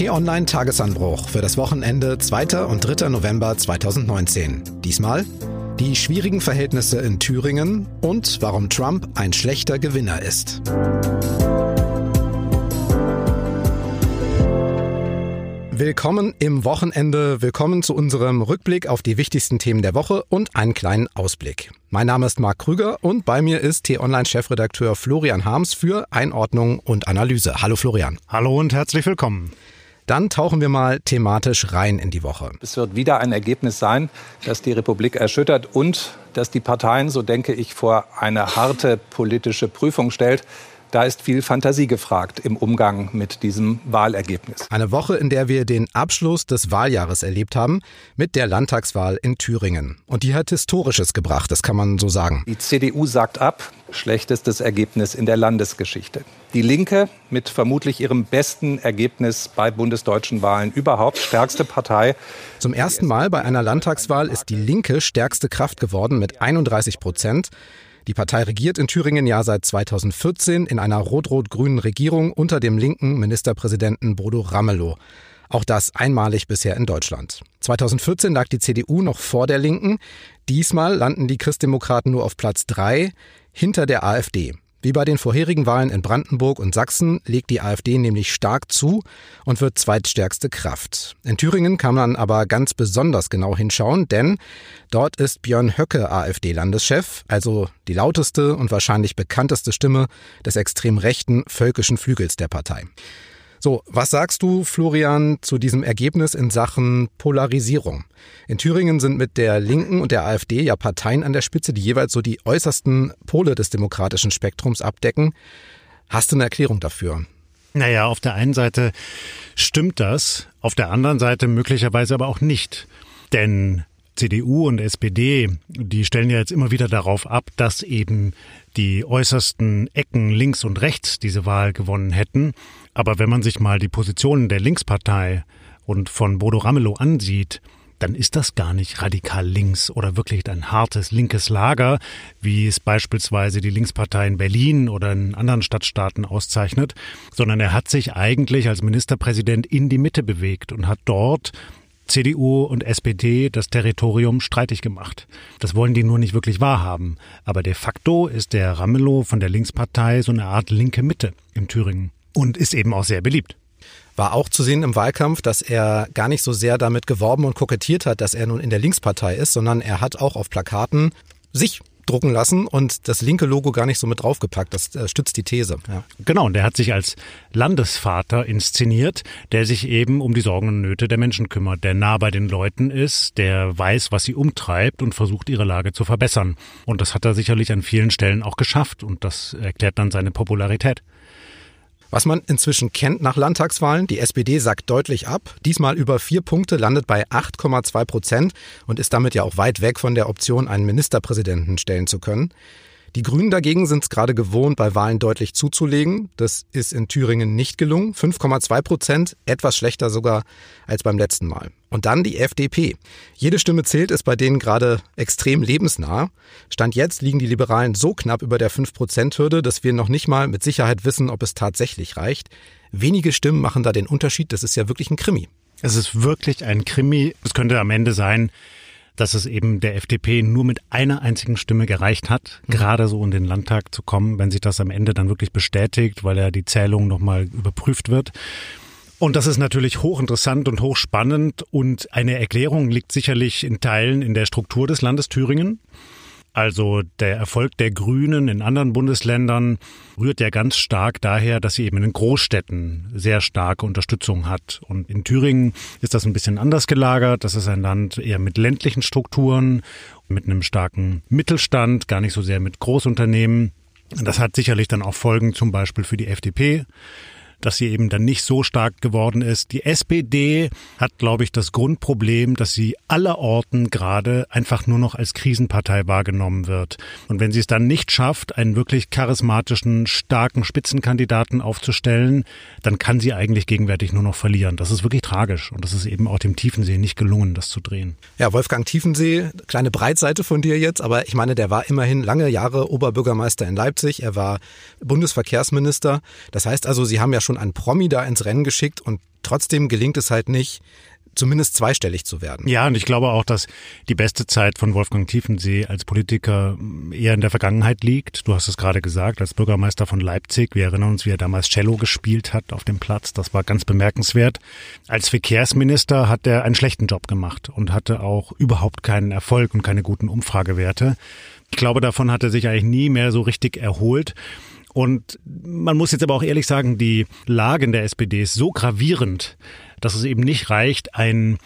T-Online Tagesanbruch für das Wochenende 2. und 3. November 2019. Diesmal die schwierigen Verhältnisse in Thüringen und warum Trump ein schlechter Gewinner ist. Willkommen im Wochenende, willkommen zu unserem Rückblick auf die wichtigsten Themen der Woche und einen kleinen Ausblick. Mein Name ist Marc Krüger und bei mir ist T-Online-Chefredakteur Florian Harms für Einordnung und Analyse. Hallo Florian. Hallo und herzlich willkommen. Dann tauchen wir mal thematisch rein in die Woche. Es wird wieder ein Ergebnis sein, das die Republik erschüttert und das die Parteien, so denke ich, vor eine harte politische Prüfung stellt. Da ist viel Fantasie gefragt im Umgang mit diesem Wahlergebnis. Eine Woche, in der wir den Abschluss des Wahljahres erlebt haben mit der Landtagswahl in Thüringen. Und die hat Historisches gebracht, das kann man so sagen. Die CDU sagt ab, schlechtestes Ergebnis in der Landesgeschichte. Die Linke mit vermutlich ihrem besten Ergebnis bei bundesdeutschen Wahlen überhaupt, stärkste Partei. Zum ersten Mal bei einer Landtagswahl ist die Linke stärkste Kraft geworden mit 31 Prozent. Die Partei regiert in Thüringen ja seit 2014 in einer rot-rot-grünen Regierung unter dem linken Ministerpräsidenten Bodo Ramelow. Auch das einmalig bisher in Deutschland. 2014 lag die CDU noch vor der Linken. Diesmal landen die Christdemokraten nur auf Platz drei hinter der AfD. Wie bei den vorherigen Wahlen in Brandenburg und Sachsen legt die AfD nämlich stark zu und wird zweitstärkste Kraft. In Thüringen kann man aber ganz besonders genau hinschauen, denn dort ist Björn Höcke AfD-Landeschef, also die lauteste und wahrscheinlich bekannteste Stimme des extrem rechten völkischen Flügels der Partei. So, was sagst du, Florian, zu diesem Ergebnis in Sachen Polarisierung? In Thüringen sind mit der Linken und der AfD ja Parteien an der Spitze, die jeweils so die äußersten Pole des demokratischen Spektrums abdecken. Hast du eine Erklärung dafür? Naja, auf der einen Seite stimmt das, auf der anderen Seite möglicherweise aber auch nicht. Denn CDU und SPD, die stellen ja jetzt immer wieder darauf ab, dass eben die äußersten Ecken links und rechts diese Wahl gewonnen hätten. Aber wenn man sich mal die Positionen der Linkspartei und von Bodo Ramelow ansieht, dann ist das gar nicht radikal links oder wirklich ein hartes linkes Lager, wie es beispielsweise die Linkspartei in Berlin oder in anderen Stadtstaaten auszeichnet, sondern er hat sich eigentlich als Ministerpräsident in die Mitte bewegt und hat dort CDU und SPD das Territorium streitig gemacht. Das wollen die nur nicht wirklich wahrhaben. Aber de facto ist der Ramelow von der Linkspartei so eine Art linke Mitte in Thüringen und ist eben auch sehr beliebt. War auch zu sehen im Wahlkampf, dass er gar nicht so sehr damit geworben und kokettiert hat, dass er nun in der Linkspartei ist, sondern er hat auch auf Plakaten sich drucken lassen und das linke Logo gar nicht so mit draufgepackt. Das äh, stützt die These. Ja. Genau, und der hat sich als Landesvater inszeniert, der sich eben um die Sorgen und Nöte der Menschen kümmert, der nah bei den Leuten ist, der weiß, was sie umtreibt und versucht, ihre Lage zu verbessern. Und das hat er sicherlich an vielen Stellen auch geschafft und das erklärt dann seine Popularität. Was man inzwischen kennt nach Landtagswahlen, die SPD sagt deutlich ab. Diesmal über vier Punkte, landet bei 8,2 Prozent und ist damit ja auch weit weg von der Option, einen Ministerpräsidenten stellen zu können. Die Grünen dagegen sind es gerade gewohnt, bei Wahlen deutlich zuzulegen. Das ist in Thüringen nicht gelungen. 5,2 Prozent, etwas schlechter sogar als beim letzten Mal. Und dann die FDP. Jede Stimme zählt, ist bei denen gerade extrem lebensnah. Stand jetzt liegen die Liberalen so knapp über der 5-Prozent-Hürde, dass wir noch nicht mal mit Sicherheit wissen, ob es tatsächlich reicht. Wenige Stimmen machen da den Unterschied. Das ist ja wirklich ein Krimi. Es ist wirklich ein Krimi. Es könnte am Ende sein, dass es eben der FDP nur mit einer einzigen Stimme gereicht hat, mhm. gerade so in den Landtag zu kommen, wenn sich das am Ende dann wirklich bestätigt, weil ja die Zählung nochmal überprüft wird. Und das ist natürlich hochinteressant und hochspannend und eine Erklärung liegt sicherlich in Teilen in der Struktur des Landes Thüringen. Also der Erfolg der Grünen in anderen Bundesländern rührt ja ganz stark daher, dass sie eben in den Großstädten sehr starke Unterstützung hat. Und in Thüringen ist das ein bisschen anders gelagert. Das ist ein Land eher mit ländlichen Strukturen, mit einem starken Mittelstand, gar nicht so sehr mit Großunternehmen. Das hat sicherlich dann auch Folgen zum Beispiel für die FDP dass sie eben dann nicht so stark geworden ist. Die SPD hat, glaube ich, das Grundproblem, dass sie allerorten gerade einfach nur noch als Krisenpartei wahrgenommen wird. Und wenn sie es dann nicht schafft, einen wirklich charismatischen, starken Spitzenkandidaten aufzustellen, dann kann sie eigentlich gegenwärtig nur noch verlieren. Das ist wirklich tragisch. Und das ist eben auch dem Tiefensee nicht gelungen, das zu drehen. Ja, Wolfgang Tiefensee, kleine Breitseite von dir jetzt, aber ich meine, der war immerhin lange Jahre Oberbürgermeister in Leipzig. Er war Bundesverkehrsminister. Das heißt also, Sie haben ja schon schon einen Promi da ins Rennen geschickt und trotzdem gelingt es halt nicht, zumindest zweistellig zu werden. Ja, und ich glaube auch, dass die beste Zeit von Wolfgang Tiefensee als Politiker eher in der Vergangenheit liegt. Du hast es gerade gesagt, als Bürgermeister von Leipzig. Wir erinnern uns, wie er damals Cello gespielt hat auf dem Platz. Das war ganz bemerkenswert. Als Verkehrsminister hat er einen schlechten Job gemacht und hatte auch überhaupt keinen Erfolg und keine guten Umfragewerte. Ich glaube, davon hat er sich eigentlich nie mehr so richtig erholt. Und man muss jetzt aber auch ehrlich sagen, die Lage in der SPD ist so gravierend, dass es eben nicht reicht, ein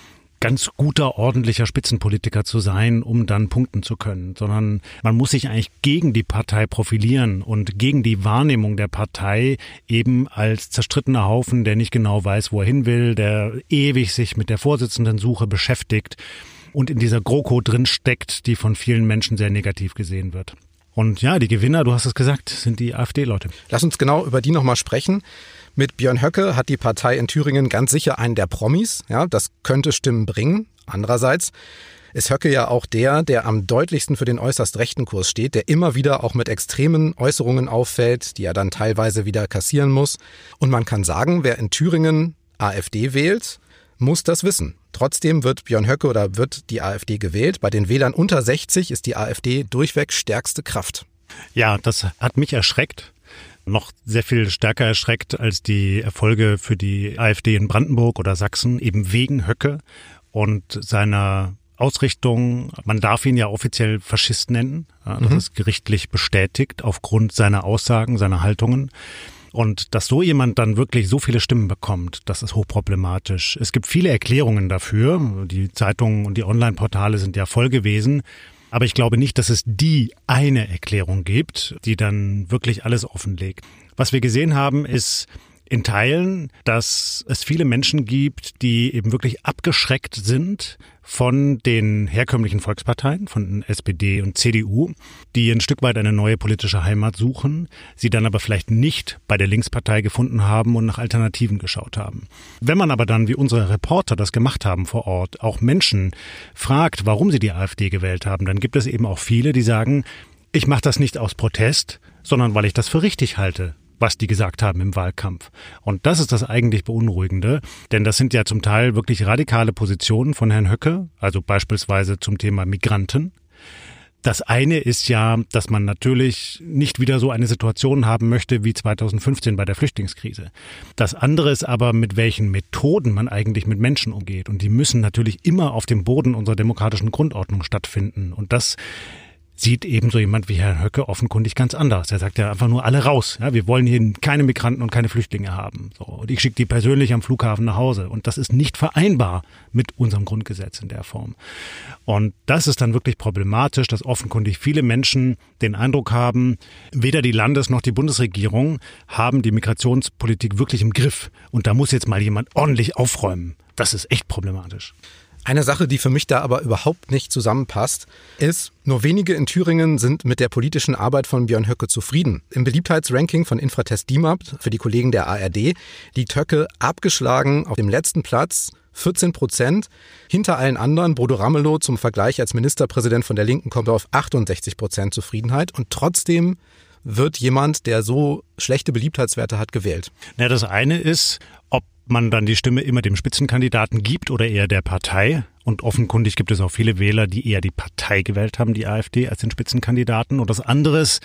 ganz guter, ordentlicher Spitzenpolitiker zu sein, um dann punkten zu können, sondern man muss sich eigentlich gegen die Partei profilieren und gegen die Wahrnehmung der Partei eben als zerstrittener Haufen, der nicht genau weiß, wo er hin will, der ewig sich mit der Vorsitzendensuche beschäftigt und in dieser GroKo drin steckt, die von vielen Menschen sehr negativ gesehen wird. Und ja, die Gewinner, du hast es gesagt, sind die AfD-Leute. Lass uns genau über die nochmal sprechen. Mit Björn Höcke hat die Partei in Thüringen ganz sicher einen der Promis. Ja, das könnte Stimmen bringen. Andererseits ist Höcke ja auch der, der am deutlichsten für den äußerst rechten Kurs steht, der immer wieder auch mit extremen Äußerungen auffällt, die er dann teilweise wieder kassieren muss. Und man kann sagen, wer in Thüringen AfD wählt, muss das wissen. Trotzdem wird Björn Höcke oder wird die AfD gewählt. Bei den Wählern unter 60 ist die AfD durchweg stärkste Kraft. Ja, das hat mich erschreckt. Noch sehr viel stärker erschreckt als die Erfolge für die AfD in Brandenburg oder Sachsen, eben wegen Höcke und seiner Ausrichtung, man darf ihn ja offiziell Faschist nennen, das mhm. ist gerichtlich bestätigt aufgrund seiner Aussagen, seiner Haltungen. Und dass so jemand dann wirklich so viele Stimmen bekommt, das ist hochproblematisch. Es gibt viele Erklärungen dafür. Die Zeitungen und die Online-Portale sind ja voll gewesen. Aber ich glaube nicht, dass es die eine Erklärung gibt, die dann wirklich alles offenlegt. Was wir gesehen haben, ist in Teilen, dass es viele Menschen gibt, die eben wirklich abgeschreckt sind von den herkömmlichen Volksparteien, von SPD und CDU, die ein Stück weit eine neue politische Heimat suchen, sie dann aber vielleicht nicht bei der Linkspartei gefunden haben und nach Alternativen geschaut haben. Wenn man aber dann, wie unsere Reporter das gemacht haben vor Ort, auch Menschen fragt, warum sie die AfD gewählt haben, dann gibt es eben auch viele, die sagen, ich mache das nicht aus Protest, sondern weil ich das für richtig halte, was die gesagt haben im Wahlkampf. Und das ist das eigentlich Beunruhigende, denn das sind ja zum Teil wirklich radikale Positionen von Herrn Höcke, also beispielsweise zum Thema Migranten. Das eine ist ja, dass man natürlich nicht wieder so eine Situation haben möchte wie 2015 bei der Flüchtlingskrise. Das andere ist aber, mit welchen Methoden man eigentlich mit Menschen umgeht. Und die müssen natürlich immer auf dem Boden unserer demokratischen Grundordnung stattfinden. Und das sieht ebenso jemand wie Herr Höcke offenkundig ganz anders. Er sagt ja einfach nur alle raus. Ja, wir wollen hier keine Migranten und keine Flüchtlinge haben. So, und ich schicke die persönlich am Flughafen nach Hause. Und das ist nicht vereinbar mit unserem Grundgesetz in der Form. Und das ist dann wirklich problematisch, dass offenkundig viele Menschen den Eindruck haben, weder die Landes- noch die Bundesregierung haben die Migrationspolitik wirklich im Griff. Und da muss jetzt mal jemand ordentlich aufräumen. Das ist echt problematisch. Eine Sache, die für mich da aber überhaupt nicht zusammenpasst, ist, nur wenige in Thüringen sind mit der politischen Arbeit von Björn Höcke zufrieden. Im Beliebtheitsranking von Infratest DIMAP für die Kollegen der ARD liegt Höcke abgeschlagen auf dem letzten Platz 14 Prozent. Hinter allen anderen, Bodo Ramelow zum Vergleich als Ministerpräsident von der Linken kommt er auf 68 Prozent Zufriedenheit und trotzdem wird jemand, der so schlechte Beliebtheitswerte hat, gewählt. Na, das eine ist, man dann die Stimme immer dem Spitzenkandidaten gibt oder eher der Partei. Und offenkundig gibt es auch viele Wähler, die eher die Partei gewählt haben, die AfD, als den Spitzenkandidaten. Und das andere ist,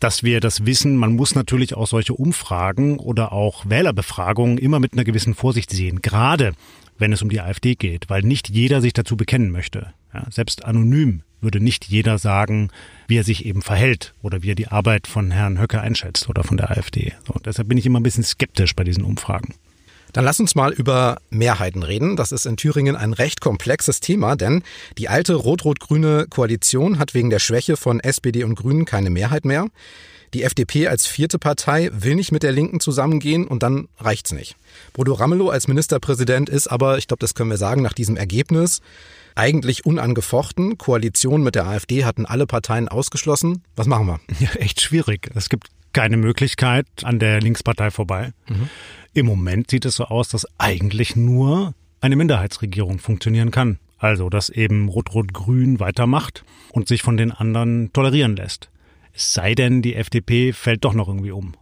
dass wir das wissen, man muss natürlich auch solche Umfragen oder auch Wählerbefragungen immer mit einer gewissen Vorsicht sehen, gerade wenn es um die AfD geht, weil nicht jeder sich dazu bekennen möchte. Ja, selbst anonym würde nicht jeder sagen, wie er sich eben verhält oder wie er die Arbeit von Herrn Höcke einschätzt oder von der AfD. Und deshalb bin ich immer ein bisschen skeptisch bei diesen Umfragen. Dann lass uns mal über Mehrheiten reden. Das ist in Thüringen ein recht komplexes Thema, denn die alte rot-rot-grüne Koalition hat wegen der Schwäche von SPD und Grünen keine Mehrheit mehr. Die FDP als vierte Partei will nicht mit der Linken zusammengehen und dann reicht's nicht. Bodo Ramelow als Ministerpräsident ist aber, ich glaube, das können wir sagen, nach diesem Ergebnis eigentlich unangefochten. Koalition mit der AfD hatten alle Parteien ausgeschlossen. Was machen wir? Ja, echt schwierig. Es gibt keine Möglichkeit an der Linkspartei vorbei. Mhm. Im Moment sieht es so aus, dass eigentlich nur eine Minderheitsregierung funktionieren kann. Also, dass eben Rot-Rot-Grün weitermacht und sich von den anderen tolerieren lässt. Es sei denn, die FDP fällt doch noch irgendwie um.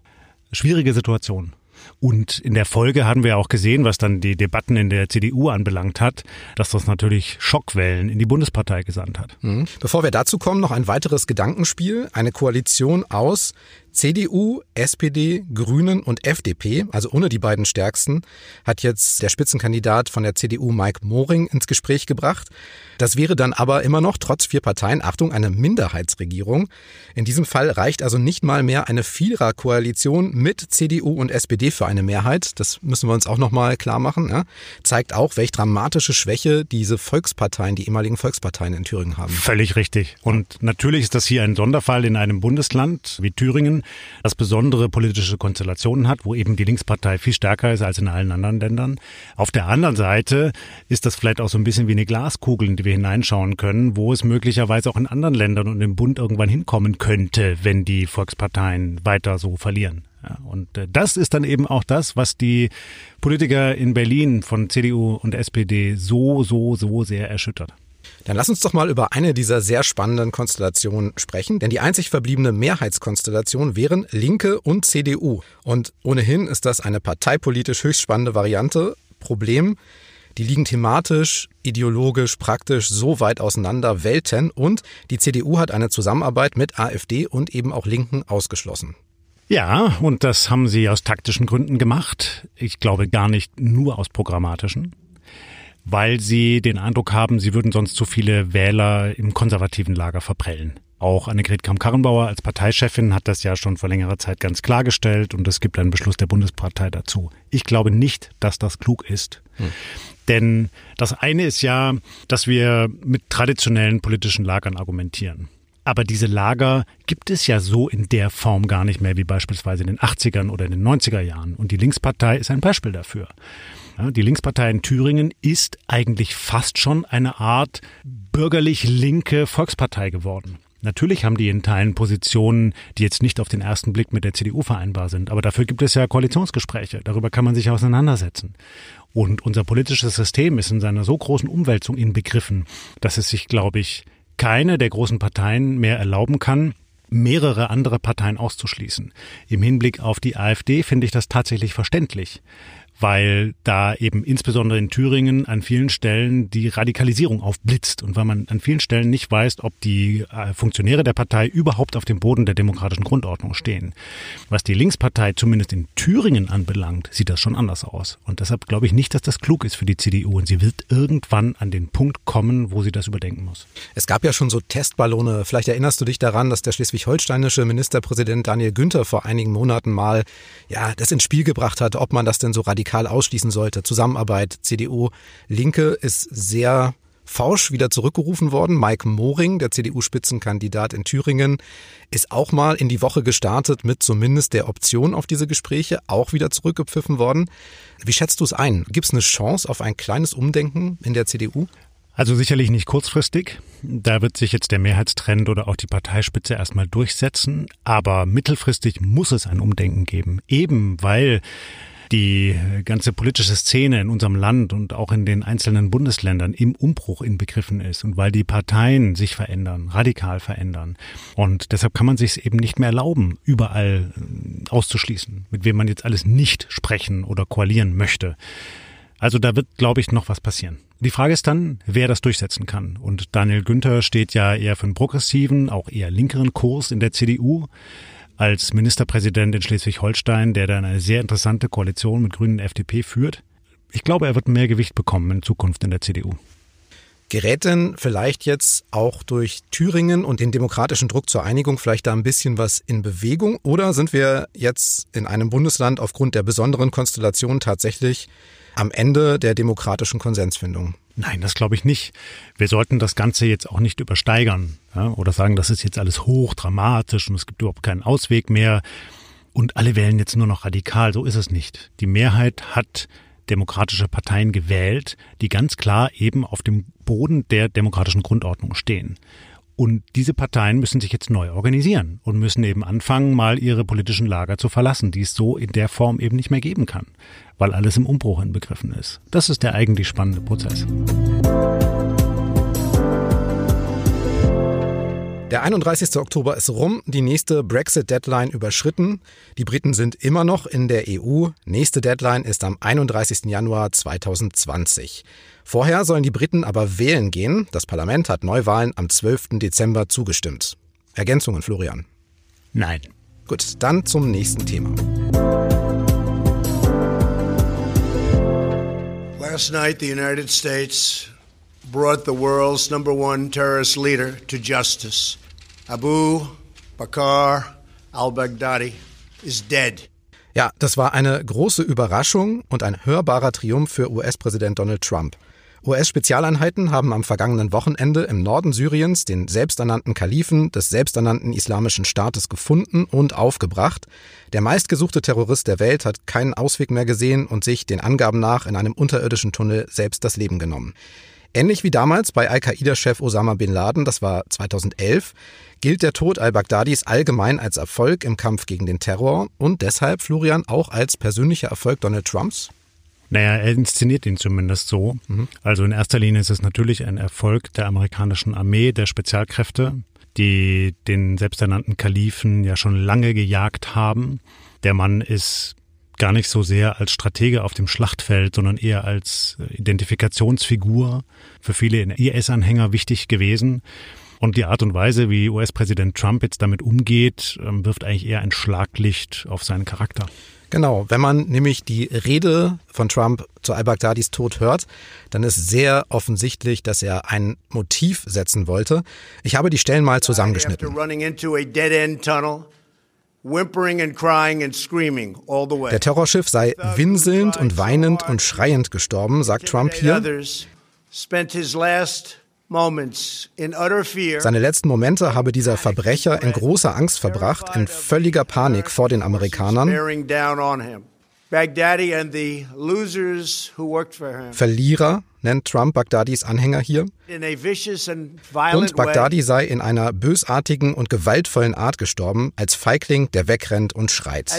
Schwierige Situation. Und in der Folge haben wir auch gesehen, was dann die Debatten in der CDU anbelangt hat, dass das natürlich Schockwellen in die Bundespartei gesandt hat. Mhm. Bevor wir dazu kommen, noch ein weiteres Gedankenspiel. Eine Koalition aus CDU, SPD, Grünen und FDP, also ohne die beiden stärksten, hat jetzt der Spitzenkandidat von der CDU Mike Moring ins Gespräch gebracht. Das wäre dann aber immer noch trotz vier Parteien, Achtung, eine Minderheitsregierung. In diesem Fall reicht also nicht mal mehr eine Viererkoalition mit CDU und SPD für eine Mehrheit. Das müssen wir uns auch nochmal klar machen. Ja? Zeigt auch, welch dramatische Schwäche diese Volksparteien, die ehemaligen Volksparteien in Thüringen haben. Völlig richtig. Und natürlich ist das hier ein Sonderfall in einem Bundesland wie Thüringen, das besondere politische Konstellationen hat, wo eben die Linkspartei viel stärker ist als in allen anderen Ländern. Auf der anderen Seite ist das vielleicht auch so ein bisschen wie eine Glaskugel, in die wir hineinschauen können, wo es möglicherweise auch in anderen Ländern und im Bund irgendwann hinkommen könnte, wenn die Volksparteien weiter so verlieren. Und äh, das ist dann eben auch das, was die Politiker in Berlin von CDU und SPD so, so, so sehr erschüttert. Dann lass uns doch mal über eine dieser sehr spannenden Konstellationen sprechen, denn die einzig verbliebene Mehrheitskonstellation wären Linke und CDU. Und ohnehin ist das eine parteipolitisch höchst spannende Variante. Problem, die liegen thematisch, ideologisch, praktisch so weit auseinander, Welten, und die CDU hat eine Zusammenarbeit mit AfD und eben auch Linken ausgeschlossen. Ja, und das haben sie aus taktischen Gründen gemacht. Ich glaube gar nicht nur aus programmatischen weil sie den Eindruck haben, sie würden sonst zu viele Wähler im konservativen Lager verprellen. Auch Annegret Kramp-Karrenbauer als Parteichefin hat das ja schon vor längerer Zeit ganz klargestellt und es gibt einen Beschluss der Bundespartei dazu. Ich glaube nicht, dass das klug ist. Hm. Denn das eine ist ja, dass wir mit traditionellen politischen Lagern argumentieren. Aber diese Lager gibt es ja so in der Form gar nicht mehr wie beispielsweise in den 80ern oder in den 90er Jahren. Und die Linkspartei ist ein Beispiel dafür. Die Linkspartei in Thüringen ist eigentlich fast schon eine Art bürgerlich-linke Volkspartei geworden. Natürlich haben die in Teilen Positionen, die jetzt nicht auf den ersten Blick mit der CDU vereinbar sind, aber dafür gibt es ja Koalitionsgespräche. Darüber kann man sich auseinandersetzen. Und unser politisches System ist in seiner so großen Umwälzung inbegriffen, dass es sich, glaube ich, keine der großen Parteien mehr erlauben kann, mehrere andere Parteien auszuschließen. Im Hinblick auf die AfD finde ich das tatsächlich verständlich weil da eben insbesondere in Thüringen an vielen Stellen die Radikalisierung aufblitzt und weil man an vielen Stellen nicht weiß, ob die äh, Funktionäre der Partei überhaupt auf dem Boden der demokratischen Grundordnung stehen. Was die Linkspartei zumindest in Thüringen anbelangt, sieht das schon anders aus. Und deshalb glaube ich nicht, dass das klug ist für die CDU und sie wird irgendwann an den Punkt kommen, wo sie das überdenken muss. Es gab ja schon so Testballone. Vielleicht erinnerst du dich daran, dass der schleswig-holsteinische Ministerpräsident Daniel Günther vor einigen Monaten mal ja, das ins Spiel gebracht hat, ob man das denn so radikal radikal ausschließen sollte. Zusammenarbeit CDU Linke ist sehr Fausch wieder zurückgerufen worden. Mike Moring, der CDU-Spitzenkandidat in Thüringen, ist auch mal in die Woche gestartet mit zumindest der Option auf diese Gespräche, auch wieder zurückgepfiffen worden. Wie schätzt du es ein? Gibt es eine Chance auf ein kleines Umdenken in der CDU? Also sicherlich nicht kurzfristig. Da wird sich jetzt der Mehrheitstrend oder auch die Parteispitze erstmal durchsetzen. Aber mittelfristig muss es ein Umdenken geben. Eben weil die ganze politische Szene in unserem Land und auch in den einzelnen Bundesländern im Umbruch inbegriffen ist und weil die Parteien sich verändern, radikal verändern. Und deshalb kann man sich es eben nicht mehr erlauben, überall äh, auszuschließen, mit wem man jetzt alles nicht sprechen oder koalieren möchte. Also da wird, glaube ich, noch was passieren. Die Frage ist dann, wer das durchsetzen kann. Und Daniel Günther steht ja eher für einen progressiven, auch eher linkeren Kurs in der CDU als Ministerpräsident in Schleswig-Holstein, der dann eine sehr interessante Koalition mit Grünen und FDP führt. Ich glaube, er wird mehr Gewicht bekommen in Zukunft in der CDU. Gerät denn vielleicht jetzt auch durch Thüringen und den demokratischen Druck zur Einigung vielleicht da ein bisschen was in Bewegung? Oder sind wir jetzt in einem Bundesland aufgrund der besonderen Konstellation tatsächlich am Ende der demokratischen Konsensfindung? Nein, das glaube ich nicht. Wir sollten das Ganze jetzt auch nicht übersteigern ja, oder sagen, das ist jetzt alles hochdramatisch und es gibt überhaupt keinen Ausweg mehr und alle wählen jetzt nur noch radikal. So ist es nicht. Die Mehrheit hat demokratische Parteien gewählt, die ganz klar eben auf dem Boden der demokratischen Grundordnung stehen. Und diese Parteien müssen sich jetzt neu organisieren und müssen eben anfangen, mal ihre politischen Lager zu verlassen, die es so in der Form eben nicht mehr geben kann, weil alles im Umbruch inbegriffen ist. Das ist der eigentlich spannende Prozess. Der 31. Oktober ist rum, die nächste Brexit-Deadline überschritten. Die Briten sind immer noch in der EU. Nächste Deadline ist am 31. Januar 2020. Vorher sollen die Briten aber wählen gehen. Das Parlament hat Neuwahlen am 12. Dezember zugestimmt. Ergänzungen, Florian? Nein. Gut, dann zum nächsten Thema. Last night, the United States brought the world's number one terrorist leader to justice. Abu Bakr al Baghdadi is dead. Ja, das war eine große Überraschung und ein hörbarer Triumph für US-Präsident Donald Trump. US-Spezialeinheiten haben am vergangenen Wochenende im Norden Syriens den selbsternannten Kalifen des selbsternannten Islamischen Staates gefunden und aufgebracht. Der meistgesuchte Terrorist der Welt hat keinen Ausweg mehr gesehen und sich den Angaben nach in einem unterirdischen Tunnel selbst das Leben genommen. Ähnlich wie damals bei Al-Qaida-Chef Osama bin Laden, das war 2011, gilt der Tod al-Baghdadis allgemein als Erfolg im Kampf gegen den Terror und deshalb, Florian, auch als persönlicher Erfolg Donald Trumps? Naja, er inszeniert ihn zumindest so. Mhm. Also in erster Linie ist es natürlich ein Erfolg der amerikanischen Armee, der Spezialkräfte, die den selbsternannten Kalifen ja schon lange gejagt haben. Der Mann ist gar nicht so sehr als Stratege auf dem Schlachtfeld, sondern eher als Identifikationsfigur für viele IS-Anhänger wichtig gewesen. Und die Art und Weise, wie US-Präsident Trump jetzt damit umgeht, ähm, wirft eigentlich eher ein Schlaglicht auf seinen Charakter. Genau, wenn man nämlich die Rede von Trump zu al-Baghdadis Tod hört, dann ist sehr offensichtlich, dass er ein Motiv setzen wollte. Ich habe die Stellen mal zusammengeschnitten. Der Terrorschiff sei winselnd und weinend und schreiend gestorben, sagt Trump hier. Seine letzten Momente habe dieser Verbrecher in großer Angst verbracht, in völliger Panik vor den Amerikanern. Verlierer nennt Trump Baghdadis Anhänger hier. Und Baghdadi sei in einer bösartigen und gewaltvollen Art gestorben, als Feigling, der wegrennt und schreit.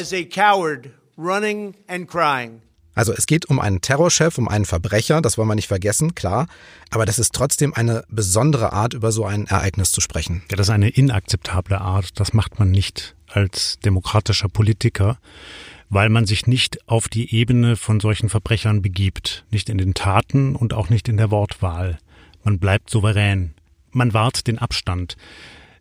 Also es geht um einen Terrorchef, um einen Verbrecher, das wollen wir nicht vergessen, klar. Aber das ist trotzdem eine besondere Art, über so ein Ereignis zu sprechen. Ja, das ist eine inakzeptable Art. Das macht man nicht als demokratischer Politiker, weil man sich nicht auf die Ebene von solchen Verbrechern begibt. Nicht in den Taten und auch nicht in der Wortwahl. Man bleibt souverän. Man wahrt den Abstand.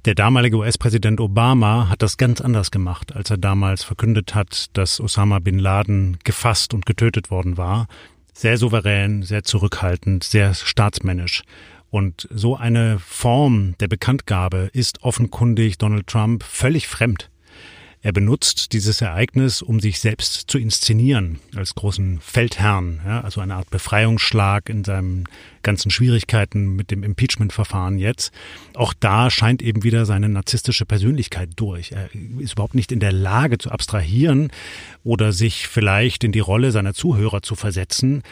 Der damalige US-Präsident Obama hat das ganz anders gemacht, als er damals verkündet hat, dass Osama bin Laden gefasst und getötet worden war. Sehr souverän, sehr zurückhaltend, sehr staatsmännisch. Und so eine Form der Bekanntgabe ist offenkundig Donald Trump völlig fremd. Er benutzt dieses Ereignis, um sich selbst zu inszenieren als großen Feldherrn, ja, also eine Art Befreiungsschlag in seinen ganzen Schwierigkeiten mit dem Impeachment-Verfahren jetzt. Auch da scheint eben wieder seine narzisstische Persönlichkeit durch. Er ist überhaupt nicht in der Lage zu abstrahieren oder sich vielleicht in die Rolle seiner Zuhörer zu versetzen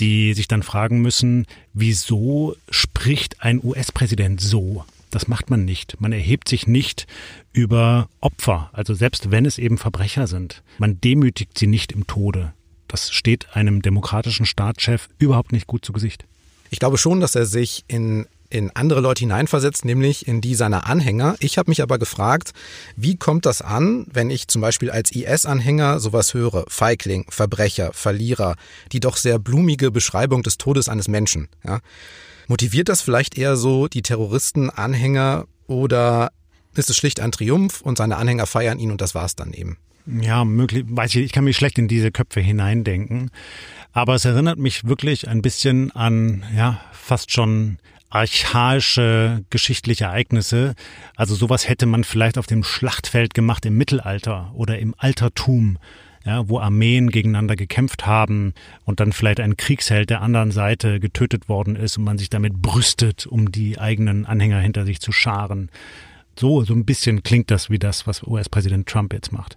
die sich dann fragen müssen, wieso spricht ein US-Präsident so? Das macht man nicht. Man erhebt sich nicht über Opfer, also selbst wenn es eben Verbrecher sind. Man demütigt sie nicht im Tode. Das steht einem demokratischen Staatschef überhaupt nicht gut zu Gesicht. Ich glaube schon, dass er sich in in andere Leute hineinversetzt, nämlich in die seiner Anhänger. Ich habe mich aber gefragt, wie kommt das an, wenn ich zum Beispiel als IS-Anhänger sowas höre? Feigling, Verbrecher, Verlierer, die doch sehr blumige Beschreibung des Todes eines Menschen. Ja? Motiviert das vielleicht eher so die Terroristen, Anhänger oder ist es schlicht ein Triumph und seine Anhänger feiern ihn und das war's dann eben? Ja, möglich, weiß ich, ich kann mich schlecht in diese Köpfe hineindenken. Aber es erinnert mich wirklich ein bisschen an, ja, fast schon archaische geschichtliche Ereignisse. Also sowas hätte man vielleicht auf dem Schlachtfeld gemacht im Mittelalter oder im Altertum ja, wo Armeen gegeneinander gekämpft haben und dann vielleicht ein Kriegsheld der anderen Seite getötet worden ist und man sich damit brüstet, um die eigenen Anhänger hinter sich zu scharen. So, so ein bisschen klingt das wie das, was US-Präsident Trump jetzt macht.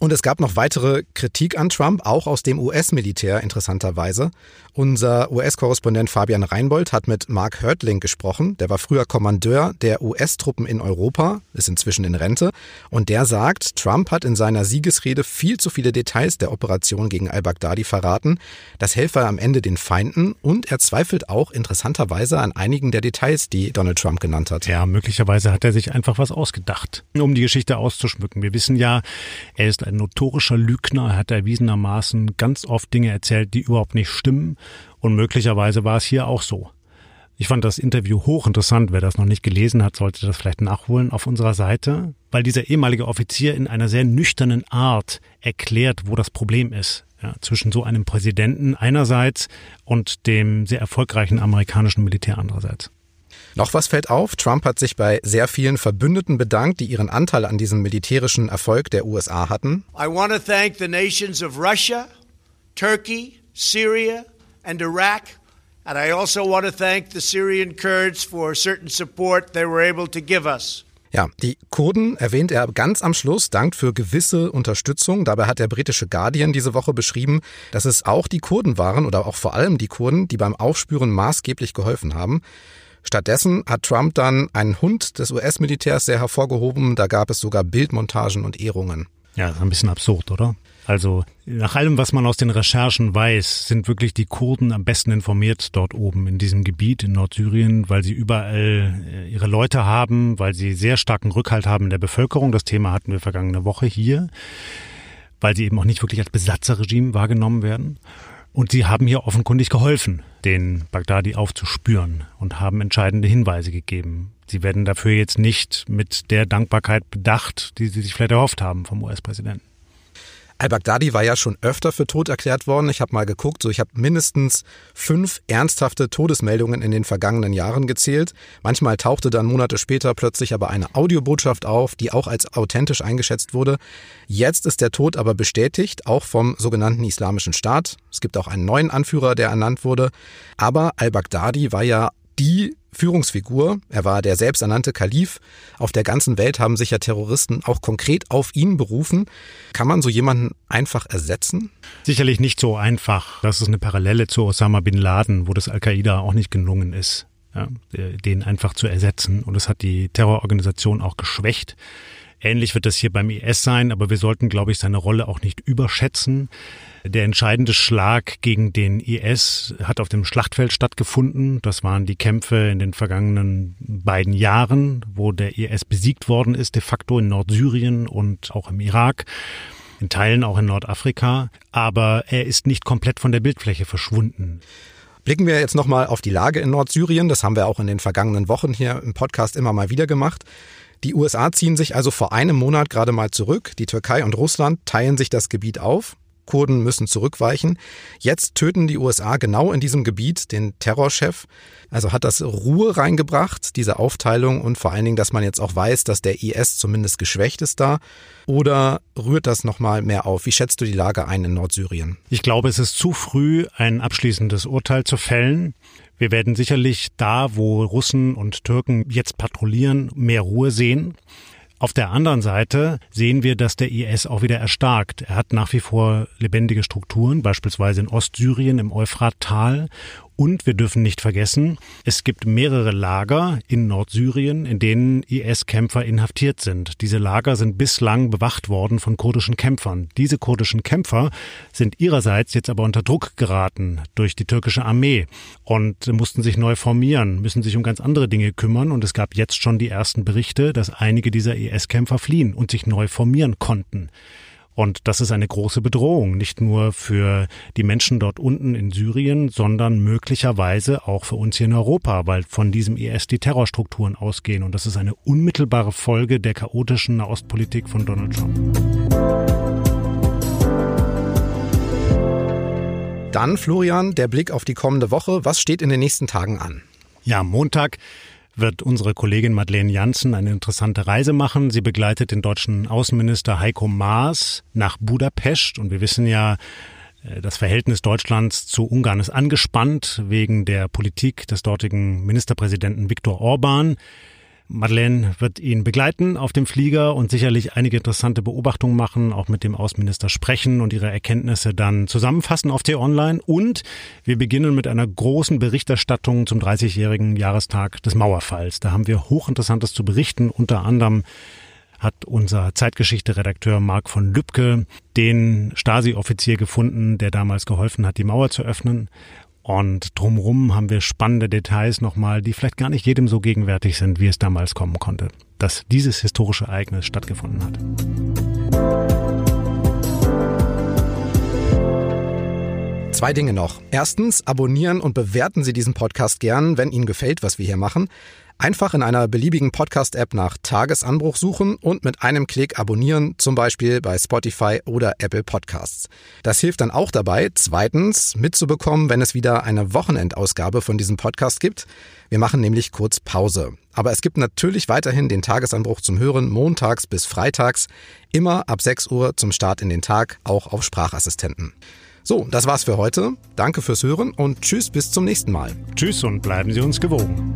Und es gab noch weitere Kritik an Trump, auch aus dem US-Militär interessanterweise. Unser US-Korrespondent Fabian Reinbold hat mit Mark Hörtling gesprochen. Der war früher Kommandeur der US-Truppen in Europa, ist inzwischen in Rente. Und der sagt, Trump hat in seiner Siegesrede viel zu viele Details der Operation gegen al-Baghdadi verraten. Das helfe am Ende den Feinden und er zweifelt auch interessanterweise an einigen der Details, die Donald Trump genannt hat. Ja, möglicherweise hat er sich einfach was ausgedacht, um die Geschichte auszuschmücken. Wir wissen ja, er ist ein notorischer Lügner. Er hat erwiesenermaßen ganz oft Dinge erzählt, die überhaupt nicht stimmen. Und möglicherweise war es hier auch so. Ich fand das Interview hochinteressant. Wer das noch nicht gelesen hat, sollte das vielleicht nachholen auf unserer Seite, weil dieser ehemalige Offizier in einer sehr nüchternen Art erklärt, wo das Problem ist. Ja, zwischen so einem Präsidenten einerseits und dem sehr erfolgreichen amerikanischen Militär andererseits. Noch was fällt auf, Trump hat sich bei sehr vielen Verbündeten bedankt, die ihren Anteil an diesem militärischen Erfolg der USA hatten. I want to thank the nations of Russia, Turkey, Syria and Iraq. And I also want to thank the Syrian Kurds for certain support they were able to give us. Ja, die Kurden erwähnt er ganz am Schluss, dankt für gewisse Unterstützung. Dabei hat der britische Guardian diese Woche beschrieben, dass es auch die Kurden waren oder auch vor allem die Kurden, die beim Aufspüren maßgeblich geholfen haben. Stattdessen hat Trump dann einen Hund des US-Militärs sehr hervorgehoben. Da gab es sogar Bildmontagen und Ehrungen. Ja, das ist ein bisschen absurd, oder? Also nach allem, was man aus den Recherchen weiß, sind wirklich die Kurden am besten informiert dort oben in diesem Gebiet in Nordsyrien, weil sie überall äh, ihre Leute haben, weil sie sehr starken Rückhalt haben in der Bevölkerung. Das Thema hatten wir vergangene Woche hier, weil sie eben auch nicht wirklich als Besatzerregime wahrgenommen werden. Und sie haben hier offenkundig geholfen, den Bagdadi aufzuspüren und haben entscheidende Hinweise gegeben. Sie werden dafür jetzt nicht mit der Dankbarkeit bedacht, die sie sich vielleicht erhofft haben vom US-Präsidenten. Al-Baghdadi war ja schon öfter für tot erklärt worden. Ich habe mal geguckt, so ich habe mindestens fünf ernsthafte Todesmeldungen in den vergangenen Jahren gezählt. Manchmal tauchte dann Monate später plötzlich aber eine Audiobotschaft auf, die auch als authentisch eingeschätzt wurde. Jetzt ist der Tod aber bestätigt, auch vom sogenannten Islamischen Staat. Es gibt auch einen neuen Anführer, der ernannt wurde. Aber Al-Baghdadi war ja die Führungsfigur. Er war der selbsternannte Kalif. Auf der ganzen Welt haben sich ja Terroristen auch konkret auf ihn berufen. Kann man so jemanden einfach ersetzen? Sicherlich nicht so einfach. Das ist eine Parallele zu Osama bin Laden, wo das Al-Qaida auch nicht gelungen ist, ja, den einfach zu ersetzen. Und es hat die Terrororganisation auch geschwächt. Ähnlich wird das hier beim IS sein, aber wir sollten, glaube ich, seine Rolle auch nicht überschätzen. Der entscheidende Schlag gegen den IS hat auf dem Schlachtfeld stattgefunden. Das waren die Kämpfe in den vergangenen beiden Jahren, wo der IS besiegt worden ist, de facto in Nordsyrien und auch im Irak in Teilen auch in Nordafrika, aber er ist nicht komplett von der Bildfläche verschwunden. Blicken wir jetzt nochmal auf die Lage in Nordsyrien. Das haben wir auch in den vergangenen Wochen hier im Podcast immer mal wieder gemacht. Die USA ziehen sich also vor einem Monat gerade mal zurück. Die Türkei und Russland teilen sich das Gebiet auf. Kurden müssen zurückweichen. Jetzt töten die USA genau in diesem Gebiet den Terrorchef. Also hat das Ruhe reingebracht, diese Aufteilung und vor allen Dingen, dass man jetzt auch weiß, dass der IS zumindest geschwächt ist da. Oder rührt das nochmal mehr auf? Wie schätzt du die Lage ein in Nordsyrien? Ich glaube, es ist zu früh, ein abschließendes Urteil zu fällen. Wir werden sicherlich da, wo Russen und Türken jetzt patrouillieren, mehr Ruhe sehen. Auf der anderen Seite sehen wir, dass der IS auch wieder erstarkt. Er hat nach wie vor lebendige Strukturen, beispielsweise in Ostsyrien im Euphrattal und wir dürfen nicht vergessen, es gibt mehrere Lager in Nordsyrien, in denen IS-Kämpfer inhaftiert sind. Diese Lager sind bislang bewacht worden von kurdischen Kämpfern. Diese kurdischen Kämpfer sind ihrerseits jetzt aber unter Druck geraten durch die türkische Armee und mussten sich neu formieren, müssen sich um ganz andere Dinge kümmern. Und es gab jetzt schon die ersten Berichte, dass einige dieser IS-Kämpfer fliehen und sich neu formieren konnten. Und das ist eine große Bedrohung, nicht nur für die Menschen dort unten in Syrien, sondern möglicherweise auch für uns hier in Europa, weil von diesem IS die Terrorstrukturen ausgehen. Und das ist eine unmittelbare Folge der chaotischen Nahostpolitik von Donald Trump. Dann, Florian, der Blick auf die kommende Woche. Was steht in den nächsten Tagen an? Ja, Montag wird unsere Kollegin Madeleine Janssen eine interessante Reise machen. Sie begleitet den deutschen Außenminister Heiko Maas nach Budapest und wir wissen ja, äh, das Verhältnis Deutschlands zu Ungarn ist angespannt wegen der Politik des dortigen Ministerpräsidenten Viktor Orban. Madeleine wird ihn begleiten auf dem Flieger und sicherlich einige interessante Beobachtungen machen, auch mit dem Außenminister sprechen und ihre Erkenntnisse dann zusammenfassen auf T-Online. Und wir beginnen mit einer großen Berichterstattung zum 30-jährigen Jahrestag des Mauerfalls. Da haben wir hochinteressantes zu berichten, unter anderem hat unser Zeitgeschichte-Redakteur Marc von Lübcke den Stasi-Offizier gefunden, der damals geholfen hat, die Mauer zu öffnen. Und drumrum haben wir spannende Details nochmal, die vielleicht gar nicht jedem so gegenwärtig sind, wie es damals kommen konnte, dass dieses historische Ereignis stattgefunden hat. Zwei Dinge noch. Erstens, abonnieren und bewerten Sie diesen Podcast gern, wenn Ihnen gefällt, was wir hier machen. Einfach in einer beliebigen Podcast-App nach Tagesanbruch suchen und mit einem Klick abonnieren, zum Beispiel bei Spotify oder Apple Podcasts. Das hilft dann auch dabei, zweitens mitzubekommen, wenn es wieder eine Wochenendausgabe von diesem Podcast gibt. Wir machen nämlich kurz Pause. Aber es gibt natürlich weiterhin den Tagesanbruch zum Hören montags bis freitags, immer ab 6 Uhr zum Start in den Tag, auch auf Sprachassistenten. So, das war's für heute. Danke fürs Hören und tschüss bis zum nächsten Mal. Tschüss und bleiben Sie uns gewogen.